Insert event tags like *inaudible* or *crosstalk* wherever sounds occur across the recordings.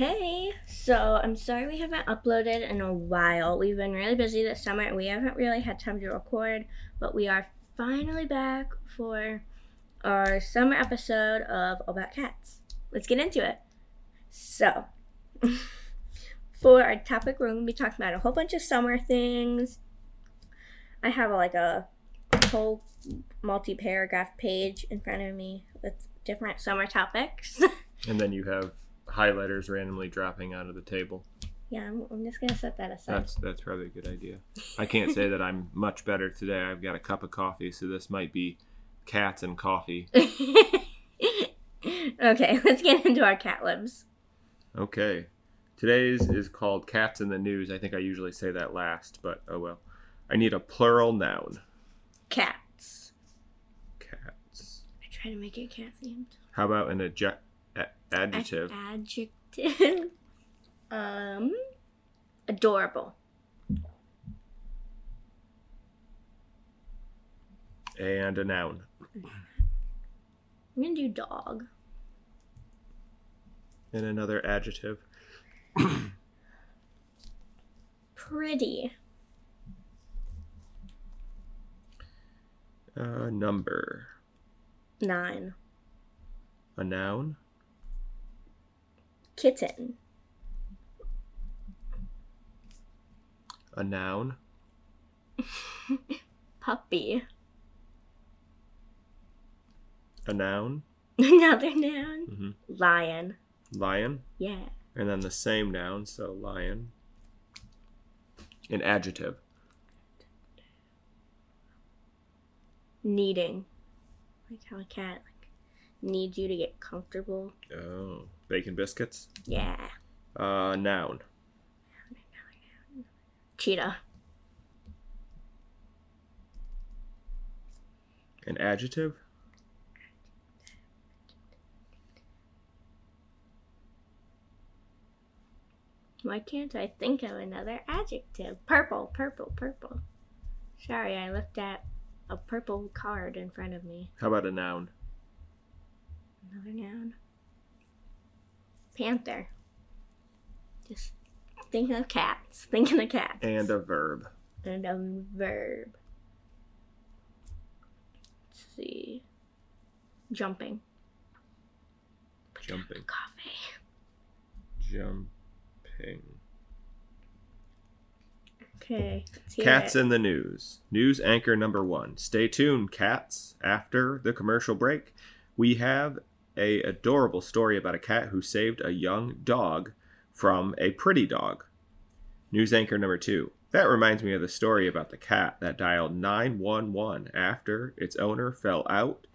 Hey, so I'm sorry we haven't uploaded in a while. We've been really busy this summer and we haven't really had time to record, but we are finally back for our summer episode of All About Cats. Let's get into it. So, *laughs* for our topic, we're going to be talking about a whole bunch of summer things. I have like a whole multi paragraph page in front of me with different summer topics. *laughs* And then you have highlighters randomly dropping out of the table. yeah, I'm, I'm just going to set that aside. That's that's probably a good idea. I can't say that I'm much better today. I've got a cup of coffee, so this might be cats and coffee. *laughs* okay, *laughs* let's get into our cat lives. Okay. Today's is called Cats in the News. I think I usually say that last, but oh well. I need a plural noun. Cats. Cats. I try to make it cat themed. How about an adje- adjective? Adjective. *laughs* um, adorable. And a noun. I'm gonna do dog. And another adjective. *coughs* Pretty. A number. Nine. A noun. Kitten. A noun. *laughs* Puppy. A noun. *laughs* Another noun. hmm Lion. Lion. Yeah. And then the same noun, so lion. An adjective. Needing. Like how a cat like needs you to get comfortable. Oh, bacon biscuits. Yeah. Uh, noun. Cheetah. An adjective. Why can't I think of another adjective? Purple, purple, purple. Sorry, I looked at a purple card in front of me. How about a noun? Another noun. Panther. Just thinking of cats. *laughs* Thinking of cats. And a verb. and a verb. Let's see. Jumping. Jumping. Coffee. Jumping. Okay. Cats it. in the news. News anchor number one. Stay tuned, cats. After the commercial break, we have a adorable story about a cat who saved a young dog from a pretty dog. News anchor number two. That reminds me of the story about the cat that dialed 911 after its owner fell out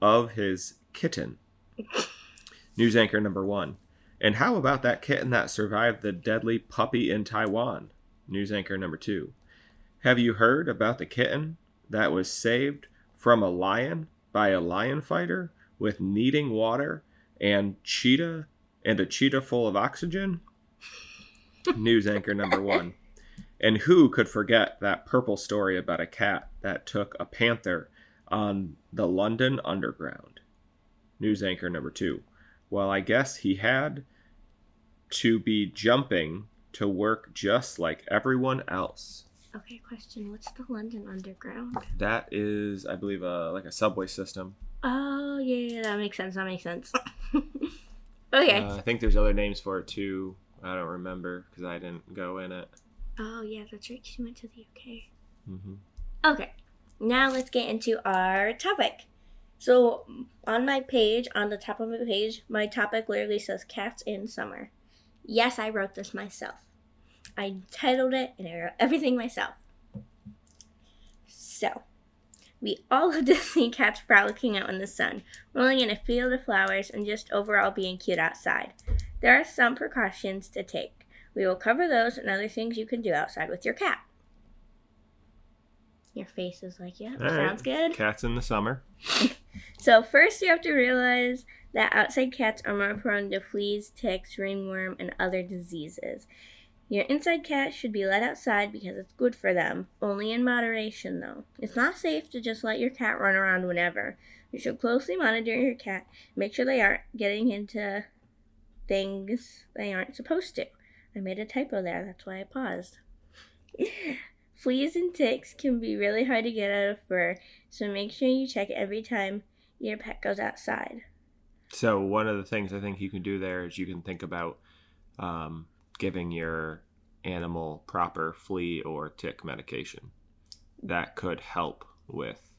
of his kitten. *laughs* News anchor number one. And how about that kitten that survived the deadly puppy in Taiwan? News anchor number two. Have you heard about the kitten that was saved from a lion by a lion fighter with needing water and cheetah and a cheetah full of oxygen? News anchor number one. And who could forget that purple story about a cat that took a panther on the London Underground? News anchor number two. Well, I guess he had to be jumping to work just like everyone else. Okay, question. What's the London Underground? That is, I believe, uh, like a subway system. Oh, yeah, that makes sense. That makes sense. *laughs* okay. Uh, I think there's other names for it too. I don't remember because I didn't go in it. oh, yeah, that's right. 'cause you went to the UK. hmm Okay, now let's get into our topic. So, on my page, on the top of my page, my topic literally says cats in summer. Yes, I wrote this myself. I titled it and I wrote everything myself. So, we all love *laughs* to see cats frolicking out in the sun, rolling in a field of flowers, and just overall being cute outside. There are some precautions to take. We will cover those and other things you can do outside with your cat. Your face is like, yeah, All right. sounds good. Cats in the summer. *laughs* So first, you have to realize that outside cats are more prone to fleas, ticks, ringworm, and other diseases. Your inside cat should be let outside because it's good for them, only in moderation though. It's not safe to just let your cat run around whenever. You should closely monitor your cat, make sure they aren't getting into things they aren't supposed to. I made a typo there, that's why I paused. *laughs* Fleas and ticks can be really hard to get out of fur, so make sure you check every time your pet goes outside. So one of the things I think you can do there is you can think about um, giving your animal proper flea or tick medication. That could help with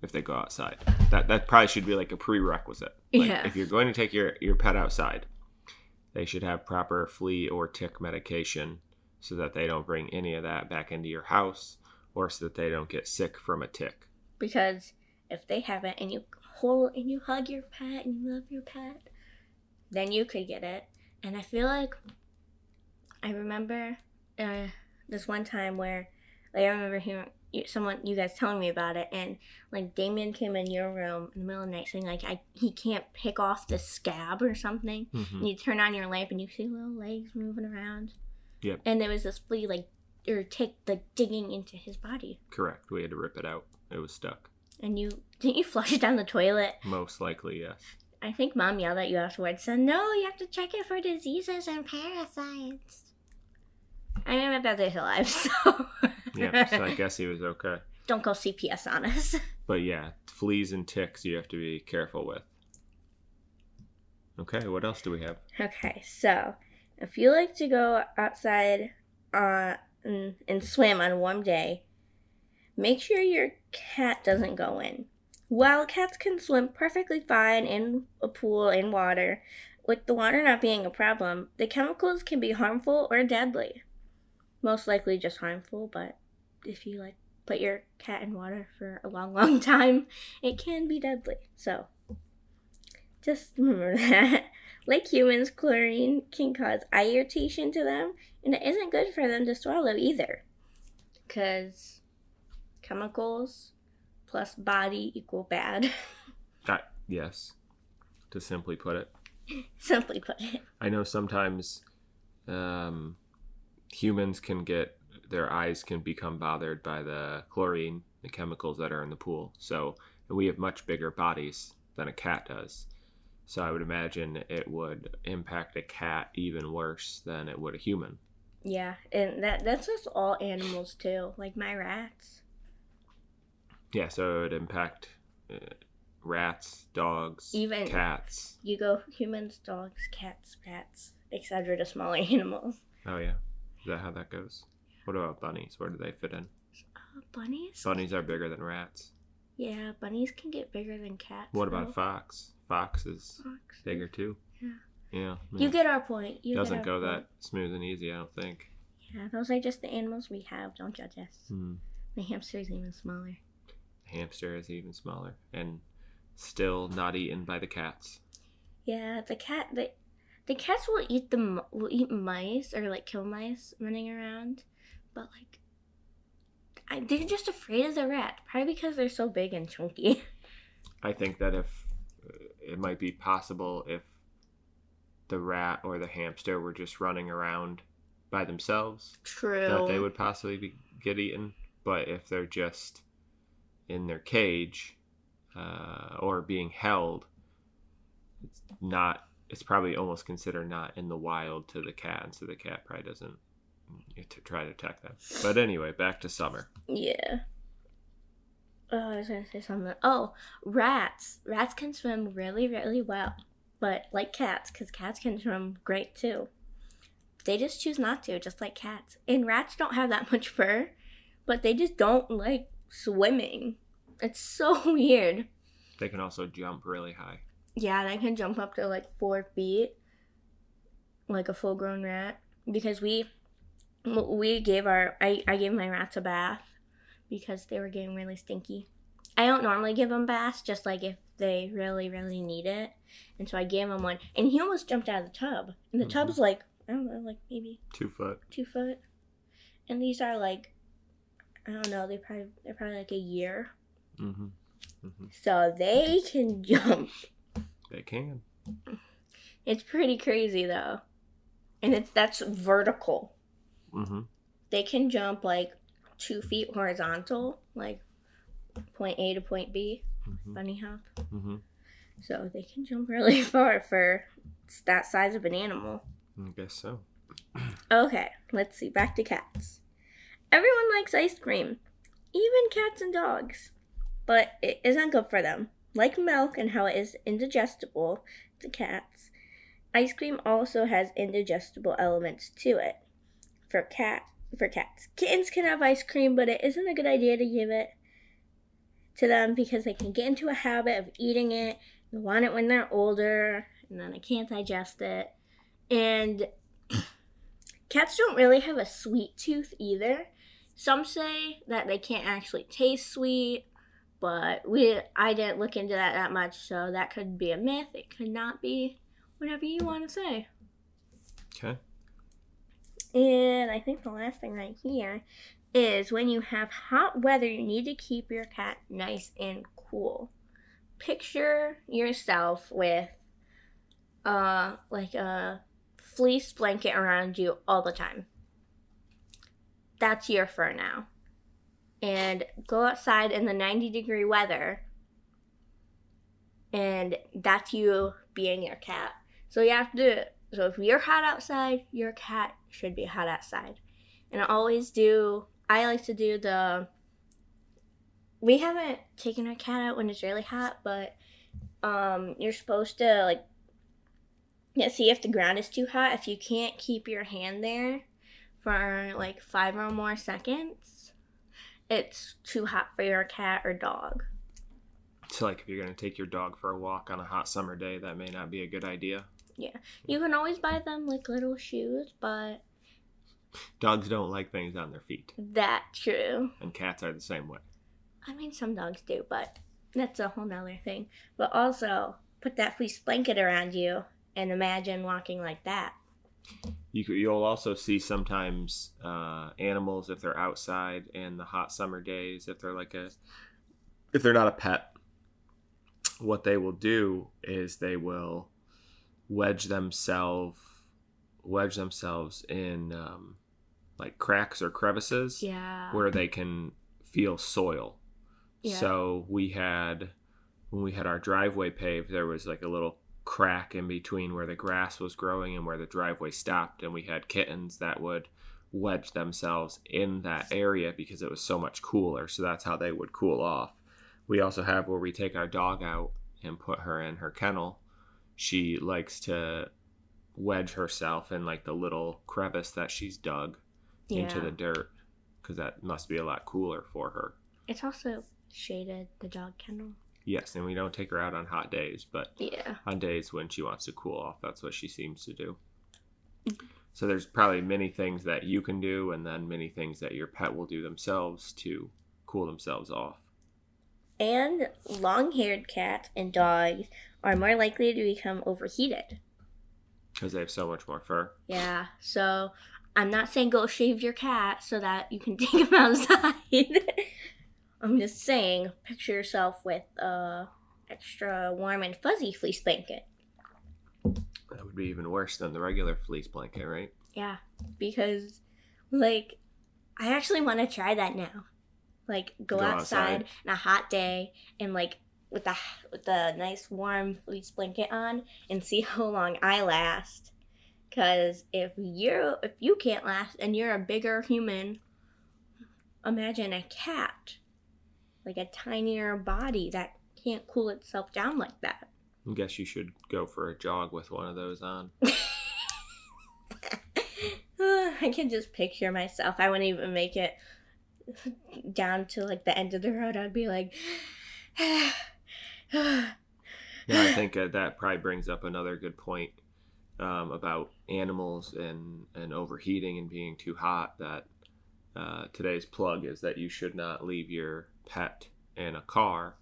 if they go outside. That that probably should be like a prerequisite. Like Yeah. If you're going to take your your pet outside, they should have proper flea or tick medication so that they don't bring any of that back into your house or so that they don't get sick from a tick. Because if they have it and you hold and you hug your pet and you love your pet, then you could get it. And I feel like I remember uh, this one time where like I remember hearing someone you guys telling me about it and like Damien came in your room in the middle of the night saying like I he can't pick off the scab or something. Mhm. And you turn on your lamp and you see little legs moving around. Yep. And there was this flea like or tick like digging into his body. Correct. We had to rip it out. It was stuck. And you *laughs* didn't you flush it down the toilet? Most likely, yes. I think mom yelled at you afterwards, said, No, you have to check it for diseases and parasites. I mean, my brother's alive, *laughs* so. Yeah, so I guess he was okay. Don't go CPS on us. *laughs* But yeah, fleas and ticks you have to be careful with. Okay, what else do we have? Okay, so if you like to go outside uh, and, and swim on a warm day, make sure your cat doesn't go in. While cats can swim perfectly fine in a pool in water, with the water not being a problem, the chemicals can be harmful or deadly. Most likely just harmful, but if you like put your cat in water for a long, *laughs* long time, it can be deadly. So just remember *laughs* that. Like humans, chlorine can cause eye irritation to them, and it isn't good for them to swallow either. Because chemicals plus body equal bad, *laughs* That, yes, to simply put it. simply put it. I know sometimes um, humans can get their eyes can become bothered by the chlorine, the chemicals that are in the pool. So we have much bigger bodies than a cat does. So I would imagine it would impact a cat even worse than it would a human. Yeah, and that that's just all animals too, like my rats. Yeah, so it would impact uh, rats, dogs, Even- cats. You go humans, dogs, cats, rats, etc. to smaller *laughs* animals. Oh yeah, is that how that goes? What about bunnies? Where do they fit in? Uh, bunnies? Bunnies are bigger than rats. Yeah, bunnies can get bigger than cats. What about though. a fox? Fox is Fox? bigger too. Yeah. Yeah. You get our point. You doesn't go point. that smooth and easy. I don't think. Yeah, those are just the animals we have. Don't judge us. Hmm. The is even smaller. The hamster is even smaller and still not eaten by the cats. Yeah, the cat. The, the cats will eat the will eat mice or like kill mice running around, but like, I, they're just afraid of the rat. Probably because they're so big and chunky. *laughs* I think that if uh, it might be possible if the rat or the hamster were just running around by themselves, True. that they would possibly be, get eaten. But if they're just in their cage uh, or being held, it's not. It's probably almost considered not in the wild to the cat, and so the cat probably doesn't to try to attack them. But anyway, back to summer. Yeah. Oh, I was gonna say something. Oh, rats. Rats can swim really, really well, but like cats, because cats can swim great too. They just choose not to, just like cats. And rats don't have that much fur, but they just don't like swimming. It's so *laughs* weird. They can also jump really high. Yeah, and I can jump up to like four feet, like a full-grown rat. Because we, we gave our, I, I gave my rats a bath because they were getting really stinky. I don't normally give them baths, just like if they really, really need it. And so I gave him one, and he almost jumped out of the tub. And the Mhm. tub's like, I don't know, like maybe Two foot. two foot. And these are like, I don't know, they probably they're probably like a year, Mm-hmm. Mm-hmm. so they can jump. They can. It's pretty crazy though. And it's that's vertical. Mm-hmm. They can jump like two feet horizontal, like point A to point B, Mm-hmm. bunny hop. Mm-hmm. So they can jump really *laughs* far for that size of an animal. I guess so. Okay, let's see. Back to cats. Everyone likes ice cream, even cats and dogs. But it isn't good for them. Like milk and how it is indigestible to cats, ice cream also has indigestible elements to it. For cat for cats. Kittens can have ice cream, but it isn't a good idea to give it to them because they can get into a habit of eating it. They want it when they're older, and then they can't digest it. And *coughs* cats don't really have a sweet tooth either. Some say that they can't actually taste sweet, but we I didn't look into that that much, so that could be a myth. It could not be. Whatever you want to say. Okay. And I think the last thing right here is when you have hot weather, you need to keep your cat nice and cool. Picture yourself with uh like a fleece blanket around you all the time. That's your fur now. And go outside in the 90 degree weather. And that's you being your cat. So you have to so if you're hot outside, your cat should be hot outside. And I always do I like to do the we haven't taken our cat out when it's really hot, but um you're supposed to like yeah, see if the ground is too hot. If you can't keep your hand there for like five or more seconds, it's too hot for your cat or dog. So, like, if you're going to take your dog for a walk on a hot summer day, that may not be a good idea. Yeah. You can always buy them like little shoes, but Dogs don't like things on their feet, that's true. and cats are the same way. I mean, some dogs do, but that's a whole nother thing. But also, put that fleece blanket around you and imagine walking like that. You you'll also see sometimes uh, animals if they're outside in the hot summer days. If they're like a, if they're not a pet, what they will do is they will wedge themselves, wedge themselves in um, like cracks or crevices Yeah. where they can feel soil. Yeah. So we had when we had our driveway paved, there was like a little crack in between where the grass was growing and where the driveway stopped, and we had kittens that would wedge themselves in that area because it was so much cooler. So that's how they would cool off. We also have where we take our dog out and put her in her kennel. She likes to wedge herself in like the little crevice that she's dug into the dirt because that must be a lot cooler for her. It's also shaded, the dog kennel. Yes, and we don't take her out on hot days, but Yeah. on days when she wants to cool off, that's what she seems to do. Mm-hmm. So there's probably many things that you can do, and then many things that your pet will do themselves to cool themselves off. And long haired cats and dogs are more likely to become overheated. Because they have so much more fur. Yeah, so I'm not saying go shave your cat so that you can *laughs* take him outside. *laughs* I'm just saying picture yourself with a extra warm and fuzzy fleece blanket. That would be even worse than the regular fleece blanket, right? Yeah, because like I actually want to try that now. Like go, Go outside, outside. on a hot day and like with the with the nice warm fleece blanket on and see *laughs* how long I last. Cuz if you if you can't last and you're a bigger human, imagine a cat. Like a tinier body that can't cool itself down like that. I guess you should go for a jog with one of those on. *laughs* I can just picture myself. I wouldn't even make it down to like the end of the road. I'd be like, *sighs* Yeah, I think uh, that probably brings up another good point um, about animals and, and overheating and being too hot. That uh, today's plug is that you should not leave your pet in a car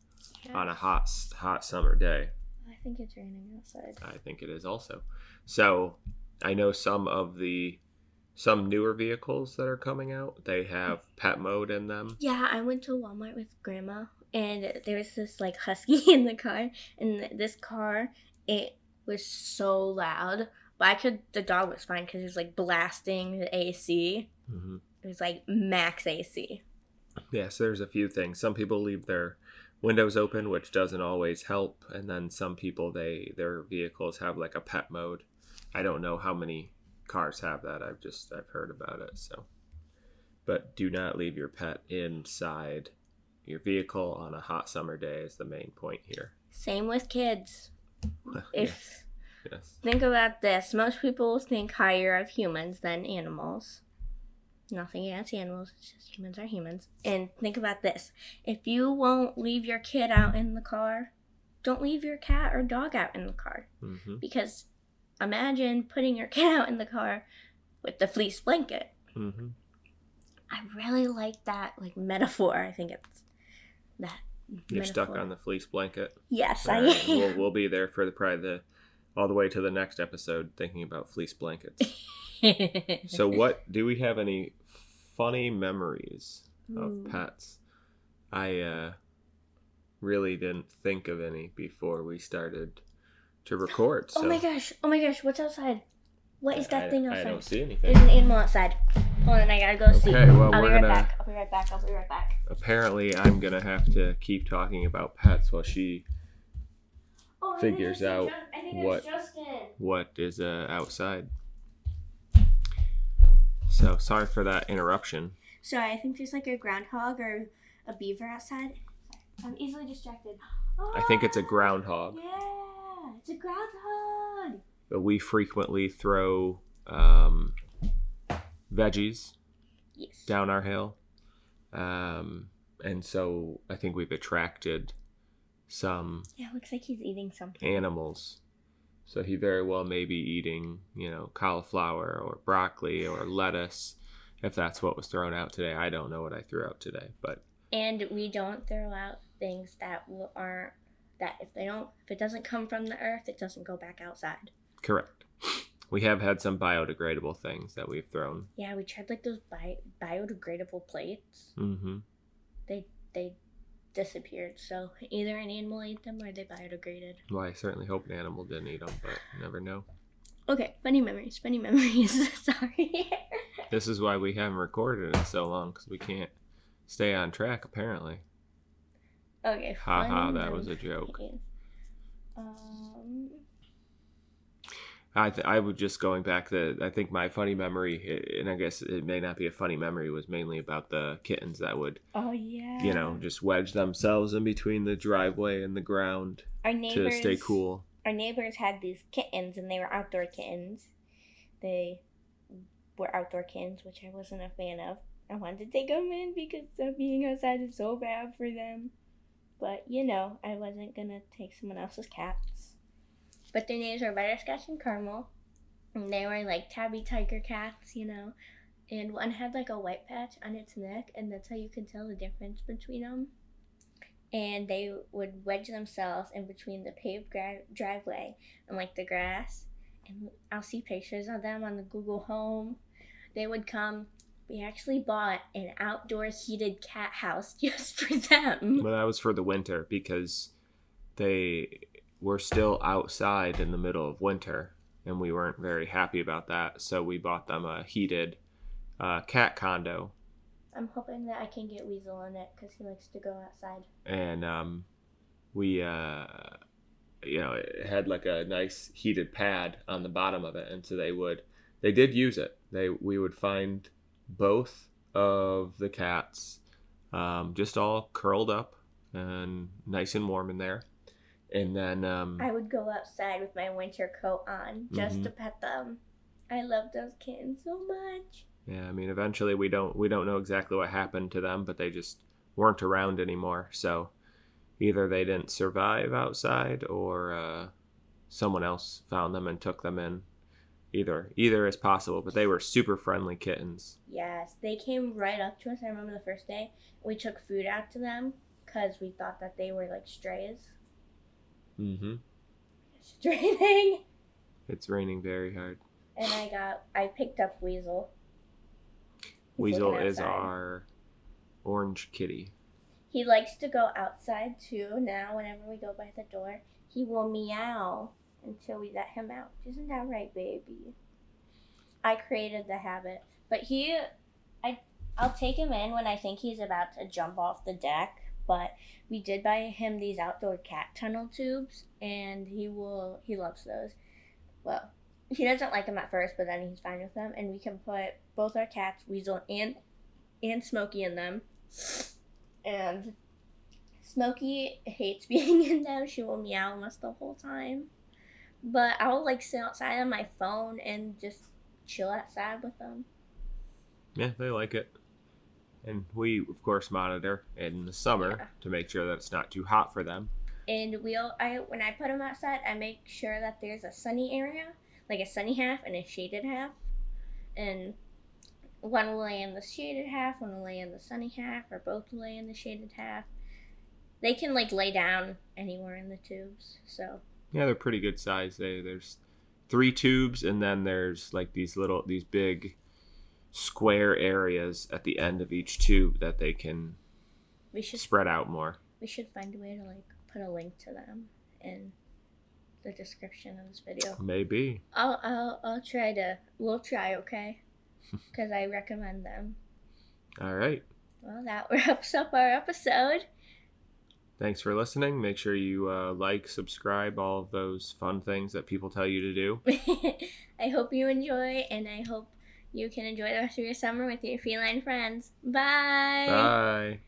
on a hot hot summer day. I think it's raining outside. I think it is also. So I know some of the some newer vehicles that are coming out. They have pet mode in them. Yeah, I went to Walmart with grandma and there was this like husky *laughs* in the car and this car it was so loud. But I could the dog was fine cuz it was like blasting the AC. hmm It was like max AC. Yeah, so there's a few things. Some people leave their windows open, which doesn't always help. And then some people they their vehicles have like a pet mode. I don't know how many cars have that. I've just I've heard about it. So, but do not leave your pet inside your vehicle on a hot summer day. Is the main point here. Same with kids. If yes. think about this, most people think higher of humans than animals. Nothing against animals, it's just humans are humans. And think about this. If you won't leave your kid out in the car, don't leave your cat or dog out in the car. hmm Because imagine putting your *laughs* kid out in the car with the fleece blanket. hmm I really like that like metaphor. I think it's that You're stuck on the fleece blanket. Yes, I am. we'll, we'll be there for the probably the all the way to the next episode thinking about fleece blankets. *laughs* so *laughs* what do we have any funny memories of Ooh. pets? I uh really didn't think of any before we started to record. So Oh my gosh! Oh my gosh! What's outside? What is that I, thing outside? I don't see anything. There's an animal outside. Hold on, I gotta go see. Okay, well I'll we're right gonna back. I'll be right back. I'll be right back. apparently I'm gonna have to keep talking about pets while she Oh, Figures out what- what is uh, outside. So sorry for that interruption. Sorry, I think there's like a groundhog or a beaver outside. Sorry, I'm easily distracted. I think it's a Ah, groundhog. Yeah, it's a groundhog. But we frequently throw um, veggies Yes. down our hill. Um, and so I think we've attracted some Yeah, looks like he's eating something. animals. So he very well may be eating, you know, cauliflower or broccoli or lettuce, if that's what was thrown out today. I don't know what I threw out today, but And we don't throw out things that aren't that if they don't if it doesn't come from the earth, it doesn't go back outside. correct. We have had some biodegradable things that we've thrown. Yeah, we tried like those bi- biodegradable plates. hmm They they disappeared. So either an animal ate them or they biodegraded. Well, I certainly hope an animal didn't eat them, but you never know. Okay, funny memories. Funny *laughs* memories. Sorry. This is why we haven't recorded in so long because we can't stay on track. Apparently, okay. Ha ha, that was a joke. Um. I th- I would just going back the I think my funny memory, and I guess it may not be a funny memory, was mainly about the kittens that would Oh yeah. you know just wedge themselves in between the driveway and the ground our neighbors to stay cool. Our neighbors had these kittens, and they were outdoor kittens. They were outdoor kittens, which I wasn't a fan of. I wanted to take them in because being outside is so bad for them. But you know, I wasn't gonna take someone else's cats. But their names were Butterscotch and Caramel, and they were like tabby tiger cats, you know. And one had like a white patch on its neck, and that's how you can tell the difference between them. And they would wedge themselves in between the paved gra- driveway and like the grass. And I'll see pictures of them on the Google Home. They would come. We actually bought an outdoor heated cat house *laughs* just for them. But that was for the winter because they were still outside in the middle of winter, and we weren't very happy about that. So we bought them a heated uh, cat condo, I'm hoping that I can get Weasel in it because he likes to go outside. and um, we uh, you know it had like a nice heated pad on the bottom of it, and so they would they did use it. They we would find both of the cats um, just all curled up and nice and warm in there, and then um, I would go outside with my winter coat on just Mhm. to pet them. I love those kittens so much. Yeah, I mean, eventually we don't we don't know exactly what happened to them, but they just weren't around anymore. So either they didn't survive outside, or uh, someone else found them and took them in. Either either is possible, but they were super friendly kittens. Yes, they came right up to us. I remember the first day we took food out to them because we thought that they were like strays. Mm-hmm. It's *laughs* raining, It's raining very hard. and I got I picked up Weasel. He's Weasel is our orange kitty. He likes to go outside too. Now, whenever we go by the door, he will meow until we let him out. Isn't that right, baby? I created the habit, but he, I, I'll take him in when I think he's about to jump off the deck, but we did buy him these outdoor cat tunnel tubes, and he will he loves those. Well, he doesn't like them at first, but then he's fine with them, and we can put both our cats, Weasel and and Smokey, in them. And Smokey hates *laughs* being in them. She will meow almost the whole time. But I'll like sit outside on my phone and just chill outside with them. Yeah, they like it. And we, of course, monitor in the summer Yeah. to make sure that it's not too hot for them. And we'll I when I put them outside, I make sure that there's a sunny area, like a sunny half and a shaded half, and one will lay in the shaded half, one will lay in the sunny half, or both will lay in the shaded half. They can like lay down anywhere in the tubes, so Yeah, they're pretty good size. They there's three tubes, and then there's like these little, these big square areas at the end of each tube that they can we should spread out more. we should find a way to like put a link to them in the description of this video. Maybe. I'll I'll I'll try to we'll try okay, *laughs* because I recommend them. All right. Well, that *laughs* wraps up our episode. Thanks for listening. Make sure you uh, like, subscribe, all of those fun things that people tell you to do. *laughs* I hope you enjoy, and I hope you can enjoy the rest of your summer with your feline friends. Bye. Bye.